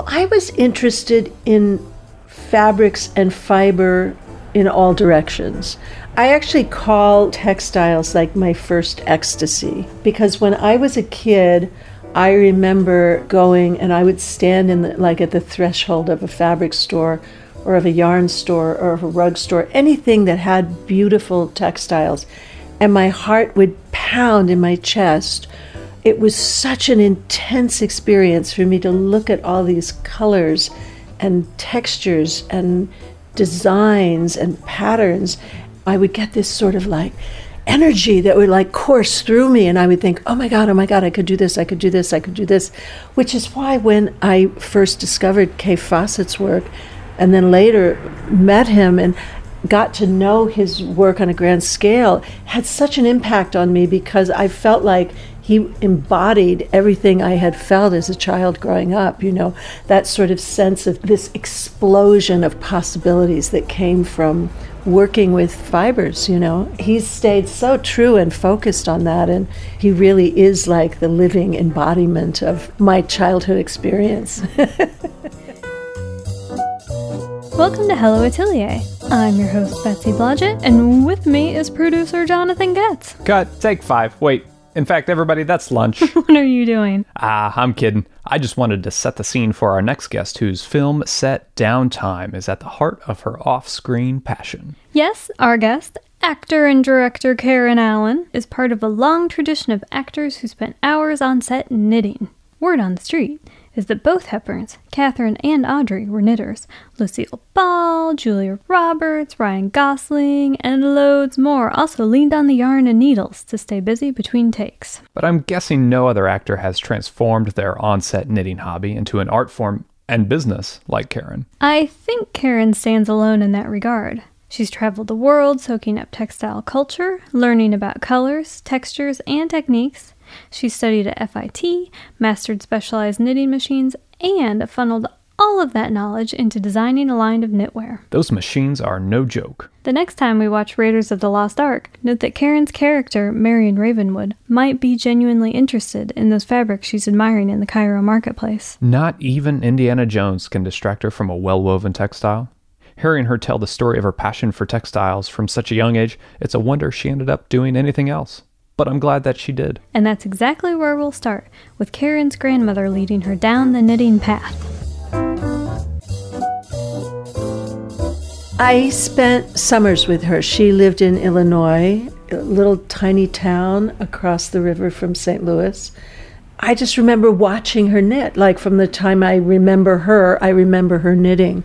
Well, I was interested in fabrics and fiber in all directions. I actually call textiles like my first ecstasy because when I was a kid, I remember going and I would stand in the, like at the threshold of a fabric store or of a yarn store or of a rug store, anything that had beautiful textiles, and my heart would pound in my chest. It was such an intense experience for me to look at all these colors and textures and designs and patterns. I would get this sort of like energy that would like course through me and I would think, "Oh my god, oh my god, I could do this, I could do this, I could do this." Which is why when I first discovered Kaffe Fassett's work and then later met him and got to know his work on a grand scale had such an impact on me because I felt like he embodied everything I had felt as a child growing up, you know, that sort of sense of this explosion of possibilities that came from working with fibers, you know. He's stayed so true and focused on that, and he really is like the living embodiment of my childhood experience. Welcome to Hello Atelier. I'm your host, Betsy Blodgett, and with me is producer Jonathan Getz. Cut, take five. Wait. In fact, everybody, that's lunch. what are you doing? Ah, I'm kidding. I just wanted to set the scene for our next guest, whose film set downtime is at the heart of her off screen passion. Yes, our guest, actor and director Karen Allen, is part of a long tradition of actors who spent hours on set knitting. Word on the street is that both Hepburns, Katharine and Audrey, were knitters. Lucille Ball, Julia Roberts, Ryan Gosling, and loads more also leaned on the yarn and needles to stay busy between takes. But I'm guessing no other actor has transformed their on set knitting hobby into an art form and business like Karen. I think Karen stands alone in that regard. She's traveled the world soaking up textile culture, learning about colors, textures, and techniques, she studied at FIT, mastered specialized knitting machines, and funneled all of that knowledge into designing a line of knitwear. Those machines are no joke. The next time we watch Raiders of the Lost Ark, note that Karen's character, Marion Ravenwood, might be genuinely interested in those fabrics she's admiring in the Cairo marketplace. Not even Indiana Jones can distract her from a well woven textile. Hearing her tell the story of her passion for textiles from such a young age, it's a wonder she ended up doing anything else but I'm glad that she did. And that's exactly where we'll start, with Karen's grandmother leading her down the knitting path. I spent summers with her. She lived in Illinois, a little tiny town across the river from St. Louis. I just remember watching her knit. Like from the time I remember her, I remember her knitting.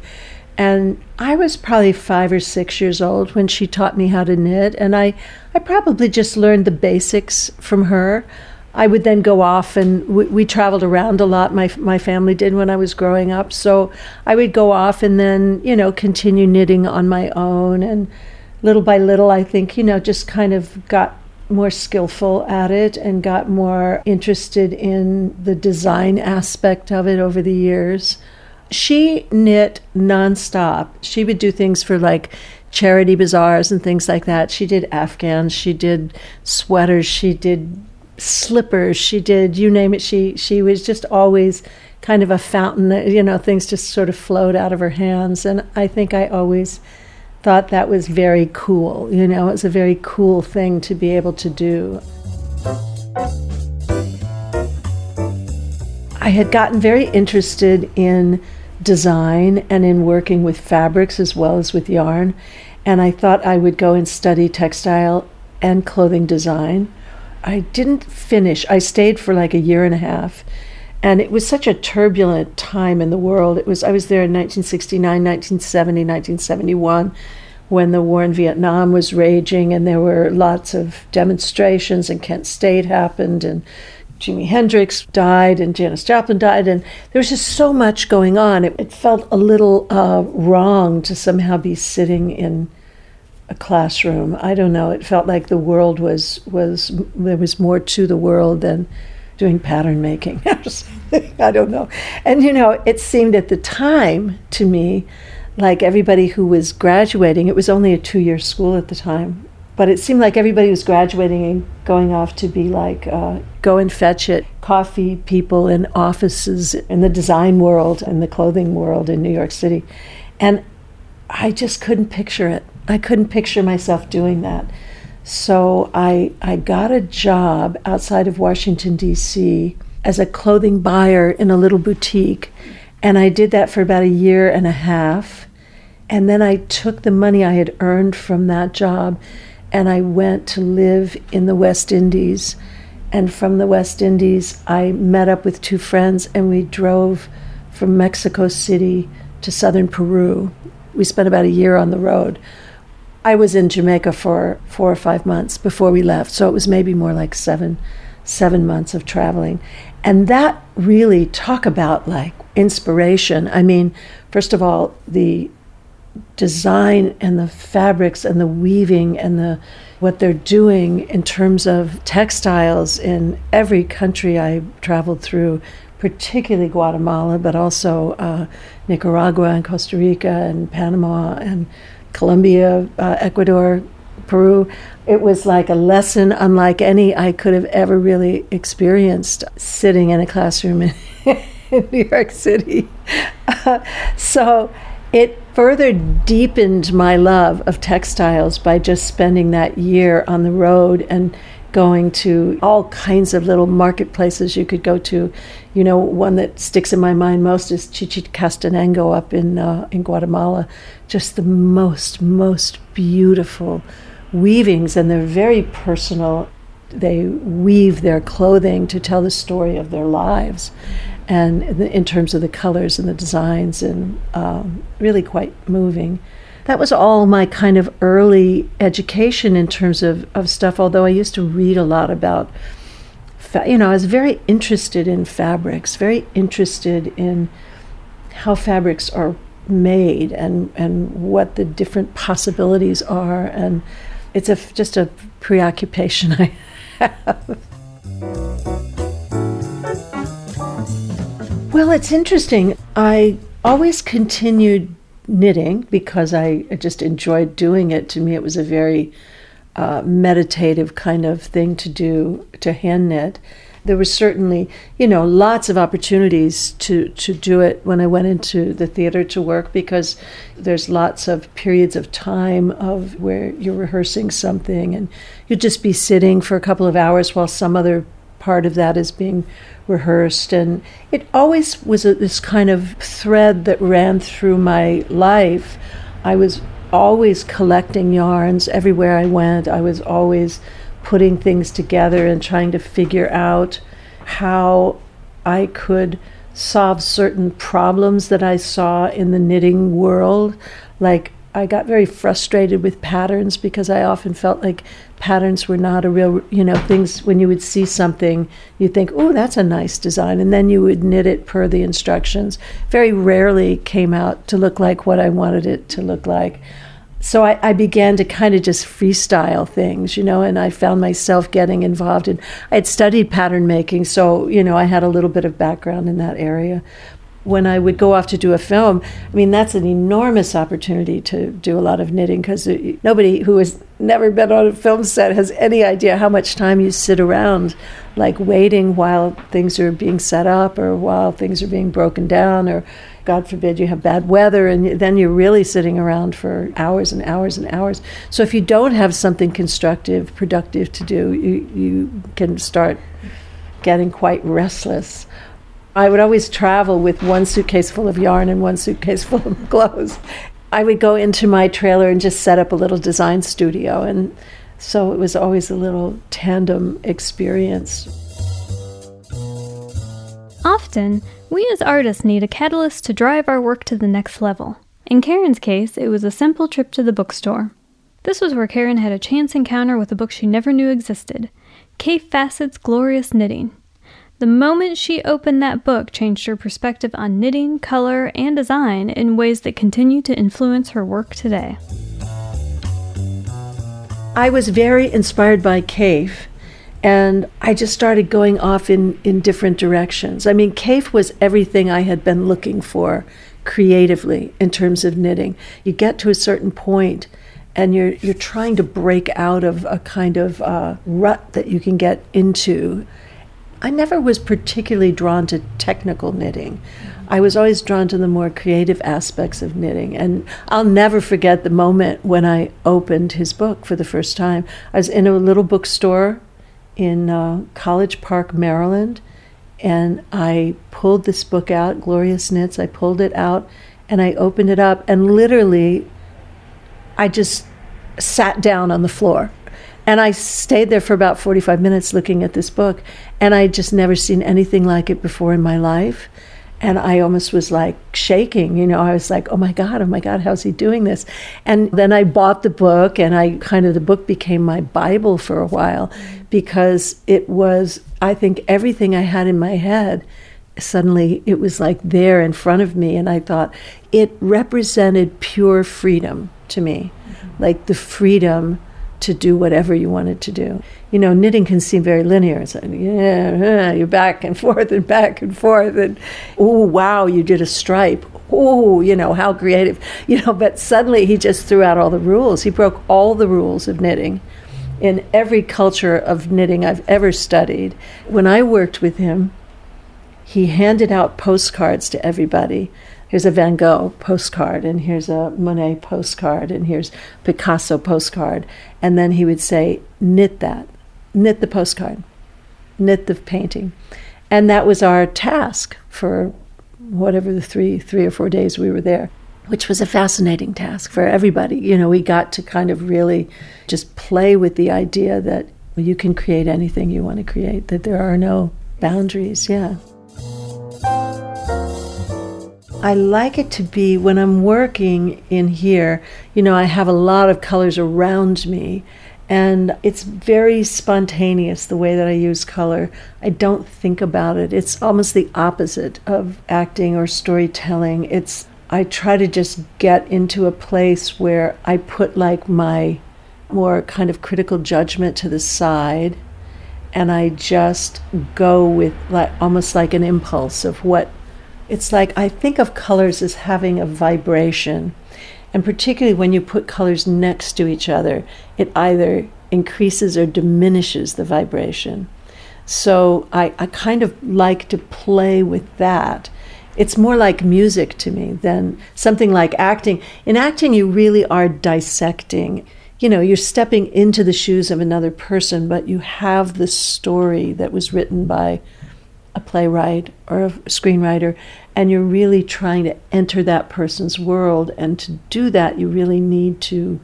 And I was probably five or six years old when she taught me how to knit, and I, I probably just learned the basics from her. I would then go off and we, we, traveled around a lot. My my family did when I was growing up, so I would go off and then you know continue knitting on my own, and little by little, I think you know just kind of got more skillful at it and got more interested in the design aspect of it over the years she knit nonstop. She would do things for like charity bazaars and things like that. She did afghans, she did sweaters, she did slippers, she did you name it. She she was just always kind of a fountain. You know, things just sort of flowed out of her hands, and I think I always thought that was very cool. You know, it was a very cool thing to be able to do. I had gotten very interested in design and in working with fabrics as well as with yarn. And I thought I would go and study textile and clothing design. I didn't finish, I stayed for like a year and a half. And it was such a turbulent time in the world. It was I was there in 1969, 1970, 1971 when the war in Vietnam was raging and there were lots of demonstrations and Kent State happened and Jimi Hendrix died and Janis Joplin died, and there was just so much going on. It, it felt a little uh, wrong to somehow be sitting in a classroom. I don't know. It felt like the world was was there was more to the world than doing pattern making. I don't know. And you know, it seemed at the time to me like everybody who was graduating. It was only a two year school at the time but it seemed like everybody was graduating and going off to be like uh, go and fetch it coffee people in offices in the design world and the clothing world in New York City. And I just couldn't picture it. I couldn't picture myself doing that. So I, I got a job outside of Washington, D.C. as a clothing buyer in a little boutique. And I did that for about a year and a half. And then I took the money I had earned from that job and I went to live in the West Indies. And from the West Indies, I met up with two friends and we drove from Mexico City to southern Peru. We spent about a year on the road. I was in Jamaica for four or five months before we left, so it was maybe more like seven, seven months of traveling. And that really talk about like inspiration. I mean, first of all, the design and the fabrics and the weaving and the what they're doing in terms of textiles in every country I traveled through, particularly Guatemala, but also uh, Nicaragua and Costa Rica and Panama and Colombia, uh, Ecuador, Peru. It was like a lesson unlike any I could have ever really experienced sitting in a classroom in, in New York City. Uh, so it further deepened my love of textiles by just spending that year on the road and going to all kinds of little marketplaces you could go to. You know, one that sticks in my mind most is Chichicastenango up in uh, in Guatemala. Just the most most beautiful weavings, and they're very personal. They weave their clothing to tell the story of their lives and in terms of the colors and the designs, and um, really quite moving. That was all my kind of early education in terms of, of stuff, although I used to read a lot about, fa- you know, I was very interested in fabrics, very interested in how fabrics are made and, and what the different possibilities are. And it's a, just a preoccupation I have. Well, it's interesting. I always continued knitting because I just enjoyed doing it. To me, it was a very uh, meditative kind of thing to do to hand knit. There was certainly, you know, lots of opportunities to, to do it when I went into the theater to work because there's lots of periods of time of where you're rehearsing something and you'd just be sitting for a couple of hours while some other part of that is being rehearsed. And it always was a, this kind of thread that ran through my life. I was always collecting yarns everywhere I went. I was always putting things together and trying to figure out how I could solve certain problems that I saw in the knitting world. Like I got very frustrated with patterns because I often felt like patterns were not a real, you know, things when you would see something, you'd think, oh, that's a nice design. And then you would knit it per the instructions. Very rarely came out to look like what I wanted it to look like. So I, I began to kind of just freestyle things, you know, and I found myself getting involved in, I had studied pattern making, so, you know, I had a little bit of background in that area when I would go off to do a film, I mean, that's an enormous opportunity to do a lot of knitting because uh, nobody who has never been on a film set has any idea how much time you sit around, like waiting while things are being set up or while things are being broken down or. God forbid you have bad weather, and then you're really sitting around for hours and hours and hours. So, if you don't have something constructive, productive to do, you, you can start getting quite restless. I would always travel with one suitcase full of yarn and one suitcase full of clothes. I would go into my trailer and just set up a little design studio. And so it was always a little tandem experience. Often, we as artists need a catalyst to drive our work to the next level. In Karen's case, it was a simple trip to the bookstore. This was where Karen had a chance encounter with a book she never knew existed Kaffe Fassett's Glorious Knitting. The moment she opened that book changed her perspective on knitting, color, and design in ways that continue to influence her work today. I was very inspired by Kaffe, and I just started going off in, in different directions. I mean, Kaffe was everything I had been looking for creatively in terms of knitting. You get to a certain point and you're you're trying to break out of a kind of uh, rut that you can get into. I never was particularly drawn to technical knitting. I was always drawn to the more creative aspects of knitting. And I'll never forget the moment when I opened his book for the first time. I was in a little bookstore in uh, College Park, Maryland, and I pulled this book out, Glorious Knits. I pulled it out and I opened it up, and literally, I just sat down on the floor. And I stayed there for about 45 minutes looking at this book, and I just never seen anything like it before in my life and I almost was like shaking. You know, I was like, oh my God, oh my God, how's he doing this? And then I bought the book, and I kind of, the book became my Bible for a while because it was, I think, everything I had in my head. Suddenly, it was like there in front of me, and I thought it represented pure freedom to me, mm-hmm. like the freedom to do whatever you wanted to do. You know, knitting can seem very linear. It's like, yeah, you're back and forth and back and forth. And, oh, wow, you did a stripe. Oh, you know, how creative. You know, but suddenly he just threw out all the rules. He broke all the rules of knitting in every culture of knitting I've ever studied. When I worked with him, he handed out postcards to everybody here's a Van Gogh postcard, and here's a Monet postcard, and here's Picasso postcard. And then he would say, knit that, knit the postcard, knit the painting. And that was our task for whatever the three, three or four days we were there, which was a fascinating task for everybody. You know, we got to kind of really just play with the idea that you can create anything you want to create, that there are no boundaries. Yeah. I like it to be when I'm working in here, you know, I have a lot of colors around me and it's very spontaneous the way that I use color. I don't think about it. It's almost the opposite of acting or storytelling. It's I try to just get into a place where I put like my more kind of critical judgment to the side and I just go with like almost like an impulse of what it's like I think of colors as having a vibration. And particularly when you put colors next to each other, it either increases or diminishes the vibration. So I, I kind of like to play with that. It's more like music to me than something like acting. In acting, you really are dissecting. You know, you're stepping into the shoes of another person, but you have the story that was written by a playwright or a screenwriter, and you're really trying to enter that person's world. And to do that, you really need to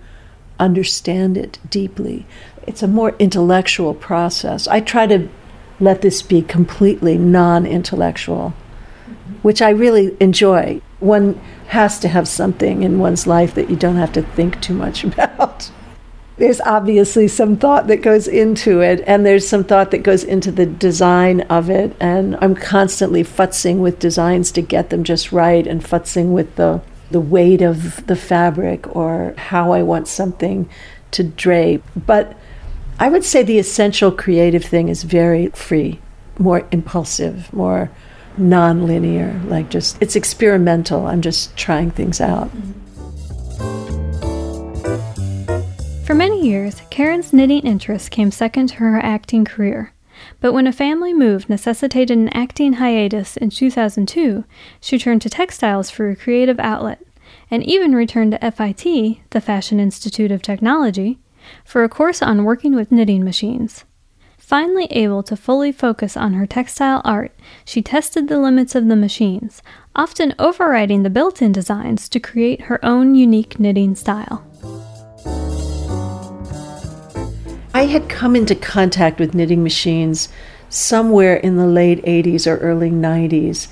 understand it deeply. It's a more intellectual process. I try to let this be completely non intellectual, which I really enjoy. One has to have something in one's life that you don't have to think too much about there's obviously some thought that goes into it, and there's some thought that goes into the design of it. And I'm constantly futzing with designs to get them just right, and futzing with the the weight of the fabric or how I want something to drape. But I would say the essential creative thing is very free, more impulsive, more non-linear. Like just it's experimental. I'm just trying things out. Mm-hmm. For many years, Karen's knitting interest came second to her acting career. But when a family move necessitated an acting hiatus in 2002, she turned to textiles for a creative outlet, and even returned to FIT, the Fashion Institute of Technology, for a course on working with knitting machines. Finally able to fully focus on her textile art, she tested the limits of the machines, often overriding the built in designs to create her own unique knitting style. I had come into contact with knitting machines somewhere in the late 80s or early 90s.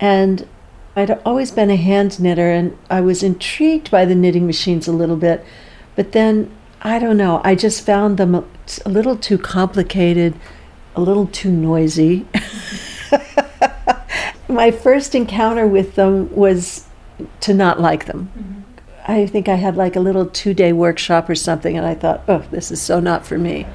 And I'd always been a hand knitter and I was intrigued by the knitting machines a little bit. But then, I don't know, I just found them a, little too complicated, a little too noisy. My first encounter with them was to not like them. Mm-hmm. I think I had like a little two day workshop or something, and I thought, oh, this is so not for me.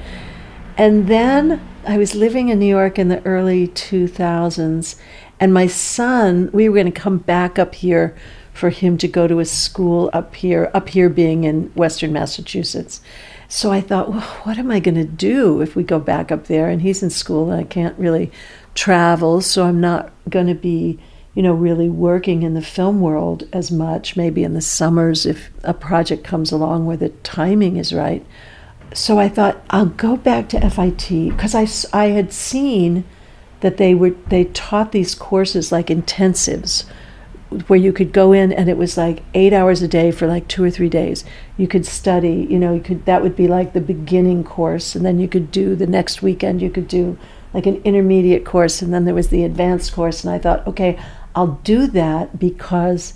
And then I was living in New York in the early 2000s, and my son, we were going to come back up here for him to go to a school up here, up here being in Western Massachusetts. So I thought, well, what am I going to do if we go back up there? And he's in school and I can't really travel, so I'm not going to be, you know, really working in the film world as much, maybe in the summers if a project comes along where the timing is right. So I thought, I'll go back to FIT because I, I had seen that they were they taught these courses like intensives where you could go in and it was like eight hours a day for like two or three days. You could study, you know, you could that would be like the beginning course, and then you could do the next weekend. You could do like an intermediate course, and then there was the advanced course. And I thought, okay, I'll do that because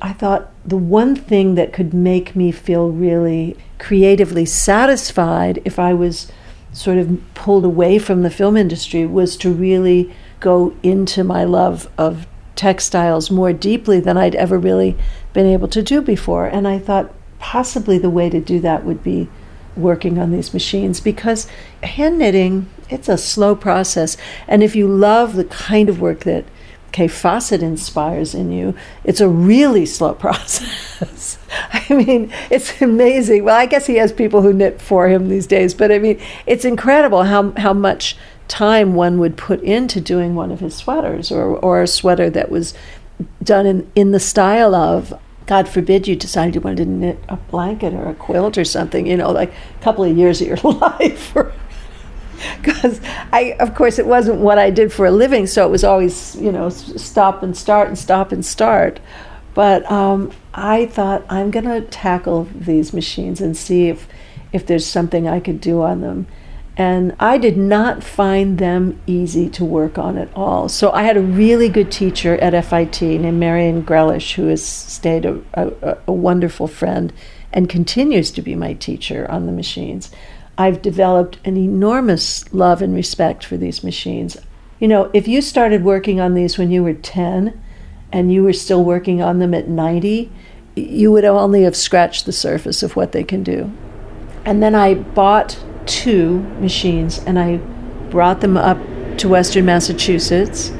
I thought the one thing that could make me feel really creatively satisfied if I was sort of pulled away from the film industry was to really go into my love of textiles more deeply than I'd ever really been able to do before. And I thought possibly the way to do that would be working on these machines because hand knitting, it's a slow process. And if you love the kind of work that Kaffe Fassett inspires in you, it's a really slow process. I mean, it's amazing. Well, I guess he has people who knit for him these days, but I mean, it's incredible how, how much time one would put into doing one of his sweaters or, or a sweater that was done in, in the style of God forbid you decided you wanted to knit a blanket or a quilt or something, you know, like a couple of years of your life. Because I, of course, it wasn't what I did for a living, so it was always, you know, stop and start and stop and start. But um, I thought I'm going to tackle these machines and see if, if there's something I could do on them. And I did not find them easy to work on at all. So I had a really good teacher at FIT named Marion Grelish, who has stayed a, a, a wonderful friend and continues to be my teacher on the machines. I've developed an enormous love and respect for these machines. You know, if you started working on these when you were 10 and you were still working on them at 90, you would only have scratched the surface of what they can do. And then I bought two machines and I brought them up to Western Massachusetts.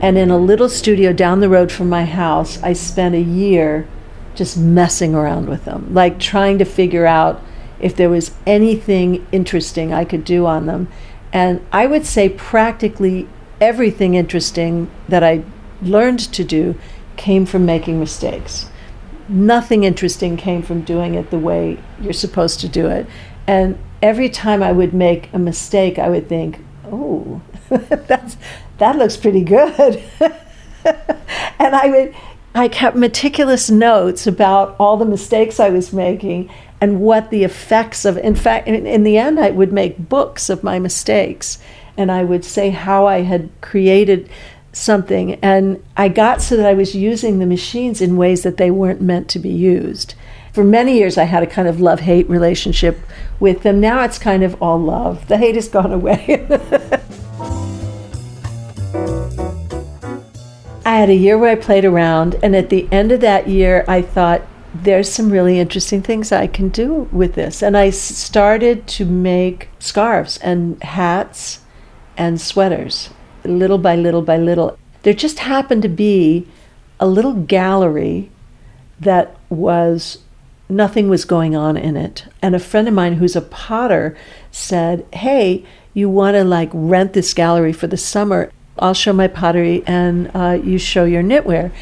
And in a little studio down the road from my house, I spent a year just messing around with them, like trying to figure out if there was anything interesting I could do on them. And I would say practically everything interesting that I learned to do came from making mistakes. Nothing interesting came from doing it the way you're supposed to do it. And every time I would make a mistake, I would think, "Oh, that's that looks pretty good," and I would. I kept meticulous notes about all the mistakes I was making and what the effects of. In fact, in, in the end, I would make books of my mistakes, and I would say how I had created something, and I got so that I was using the machines in ways that they weren't meant to be used for many years I had a kind of love hate relationship with them. Now it's kind of all love. The hate has gone away. I had a year where I played around, and at the end of that year, I thought, there's some really interesting things I can do with this. And I started to make scarves and hats and sweaters, little by little by little. There just happened to be a little gallery that was nothing was going on in it. And a friend of mine who's a potter said, Hey, you want to like rent this gallery for the summer? I'll show my pottery and uh, you show your knitwear.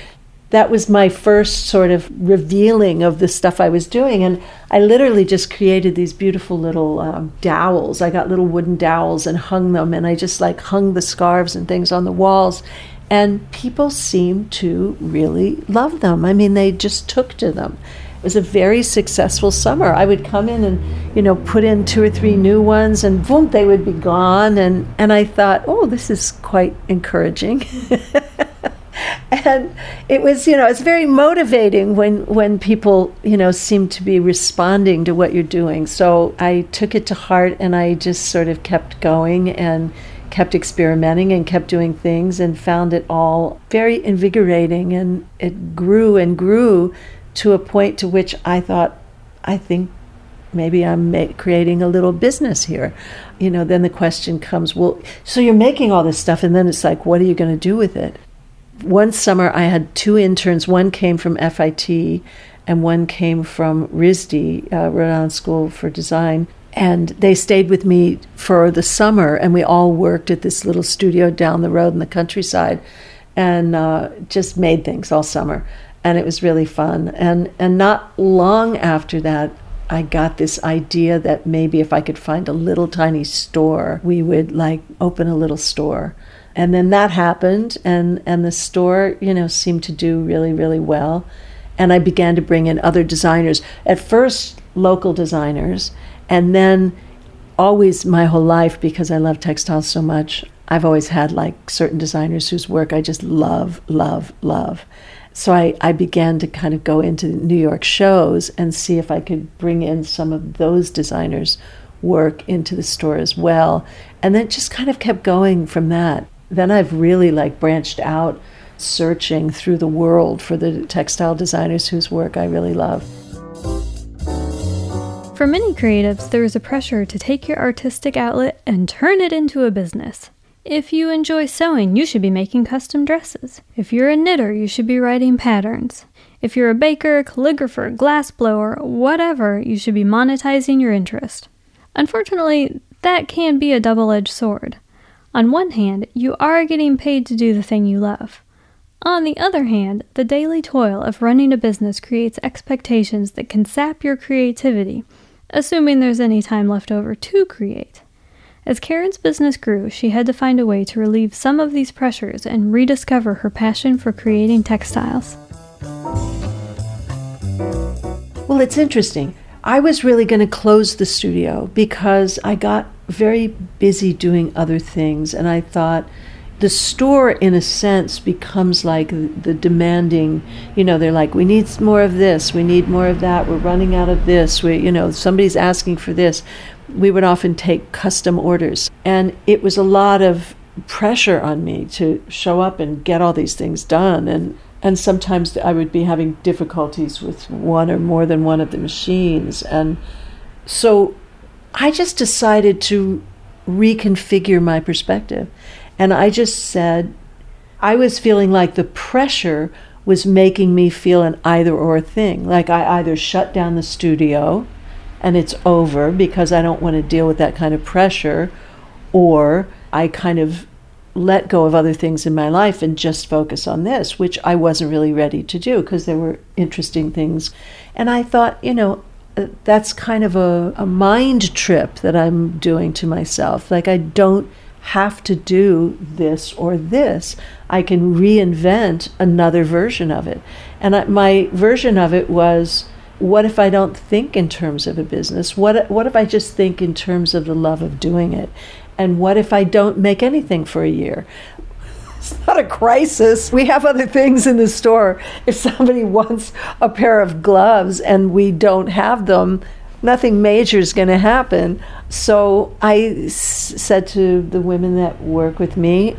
That was my first sort of revealing of the stuff I was doing. And I literally just created these beautiful little um, dowels. I got little wooden dowels and hung them, and I just like hung the scarves and things on the walls. And people seemed to really love them. I mean, they just took to them It was a very successful summer. I would come in and, you know, put in two or three new ones and boom, they would be gone. And, and I thought, oh, this is quite encouraging. and it was, you know, it's very motivating when, when people, you know, seem to be responding to what you're doing. So I took it to heart and I just sort of kept going and kept experimenting and kept doing things and found it all very invigorating and it grew and grew to a point to which I thought, I think maybe I'm ma- creating a little business here. You know, then the question comes, well, so you're making all this stuff, and then it's like, what are you going to do with it? One summer I had two interns. One came from FIT and one came from RISD, uh, Rhode Island School for Design. And they stayed with me for the summer, and we all worked at this little studio down the road in the countryside and uh, just made things all summer. And it was really fun. And, and not long after that, I got this idea that maybe if I could find a little tiny store, we would like open a little store. And then that happened, and, and the store, you know, seemed to do really, really well. And I began to bring in other designers. At first, local designers, and then always my whole life, because I love textiles so much, I've always had like certain designers whose work I just love, love, love. So I, I began to kind of go into New York shows and see if I could bring in some of those designers' work into the store as well. And then just kind of kept going from that. Then I've really like branched out searching through the world for the textile designers whose work I really love. For many creatives, there is a pressure to take your artistic outlet and turn it into a business. If you enjoy sewing, you should be making custom dresses. If you're a knitter, you should be writing patterns. If you're a baker, calligrapher, glassblower, whatever, you should be monetizing your interest. Unfortunately, that can be a double edged sword. On one hand, you are getting paid to do the thing you love. On the other hand, the daily toil of running a business creates expectations that can sap your creativity, assuming there's any time left over to create. As Karen's business grew, she had to find a way to relieve some of these pressures and rediscover her passion for creating textiles. Well, it's interesting. I was really going to close the studio because I got very busy doing other things, and I thought, the store in a sense becomes like the demanding you know they're like we need more of this we need more of that we're running out of this we you know somebody's asking for this we would often take custom orders. And it was a lot of pressure on me to show up and get all these things done. And, and sometimes I would be having difficulties with one or more than one of the machines. And so I just decided to reconfigure my perspective. And I just said, I was feeling like the pressure was making me feel an either or thing. Like I either shut down the studio and it's over because I don't want to deal with that kind of pressure, or I kind of let go of other things in my life and just focus on this, which I wasn't really ready to do because there were interesting things. And I thought, you know, that's kind of a, a mind trip that I'm doing to myself. Like, I don't have to do this or this. I can reinvent another version of it. And I, my version of it was what if I don't think in terms of a business? What what if I just think in terms of the love of doing it? And what if I don't make anything for a year? It's not a crisis. We have other things in the store. If somebody wants a pair of gloves and we don't have them, nothing major is going to happen. So I s- said to the women that work with me,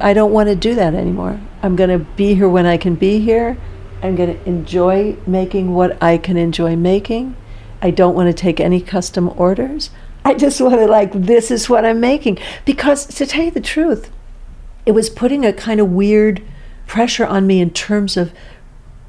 I don't want to do that anymore. I'm going to be here when I can be here I'm going to enjoy making what I can enjoy making. I don't want to take any custom orders. I just want to, like, this is what I'm making. Because to tell you the truth, it was putting a kind of weird pressure on me in terms of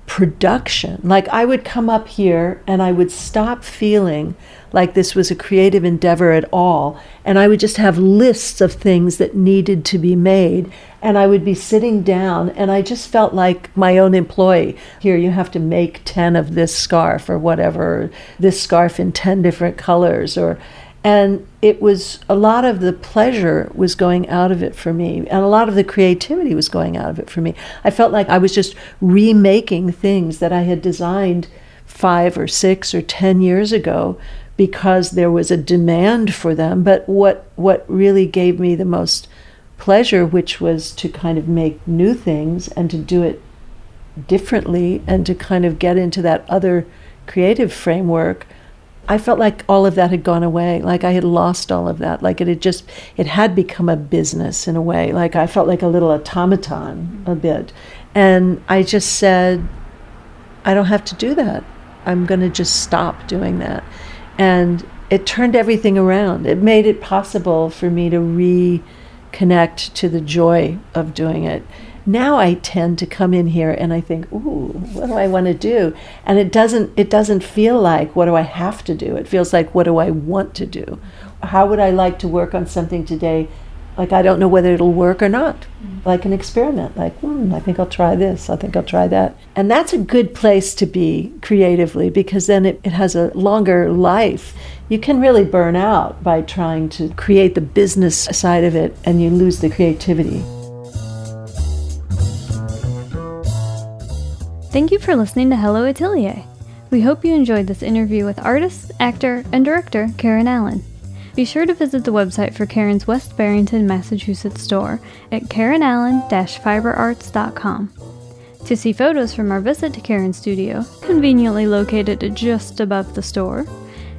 production. Like, I would come up here and I would stop feeling like this was a creative endeavor at all. And I would just have lists of things that needed to be made. And I would be sitting down, and I just felt like my own employee. Here, you have to make 10 of this scarf or whatever, this scarf in 10 different colors, or and it was a lot of the pleasure was going out of it for me and a lot of the creativity was going out of it for me i felt like i was just remaking things that i had designed five or six or ten years ago because there was a demand for them. But what what really gave me the most pleasure, which was to kind of make new things and to do it differently and to kind of get into that other creative framework. I felt like all of that had gone away, like I had lost all of that, like it had just it had become a business in a way. Like I felt like a little automaton a bit. And I just said I don't have to do that. I'm going to just stop doing that. And it turned everything around. It made it possible for me to reconnect to the joy of doing it. Now I tend to come in here and I think, ooh, what do I want to do? And it doesn't it doesn't feel like what do I have to do? It feels like what do I want to do? How would I like to work on something today? Like I don't know whether it'll work or not. Like an experiment. Like, hmm, I think I'll try this. I think I'll try that. And that's a good place to be creatively because then it, it has a longer life. You can really burn out by trying to create the business side of it and you lose the creativity. Thank you for listening to Hello Atelier. We hope you enjoyed this interview with artist, actor, and director Karen Allen. Be sure to visit the website for Karen's West Barrington, Massachusetts store at karenallen-fiberarts.com. To see photos from our visit to Karen's studio, conveniently located just above the store,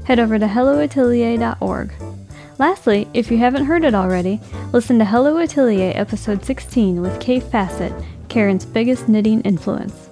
head over to helloatelier.org. Lastly, if you haven't heard it already, listen to Hello Atelier episode 16 with Kaffe Fassett, Karen's biggest knitting influence.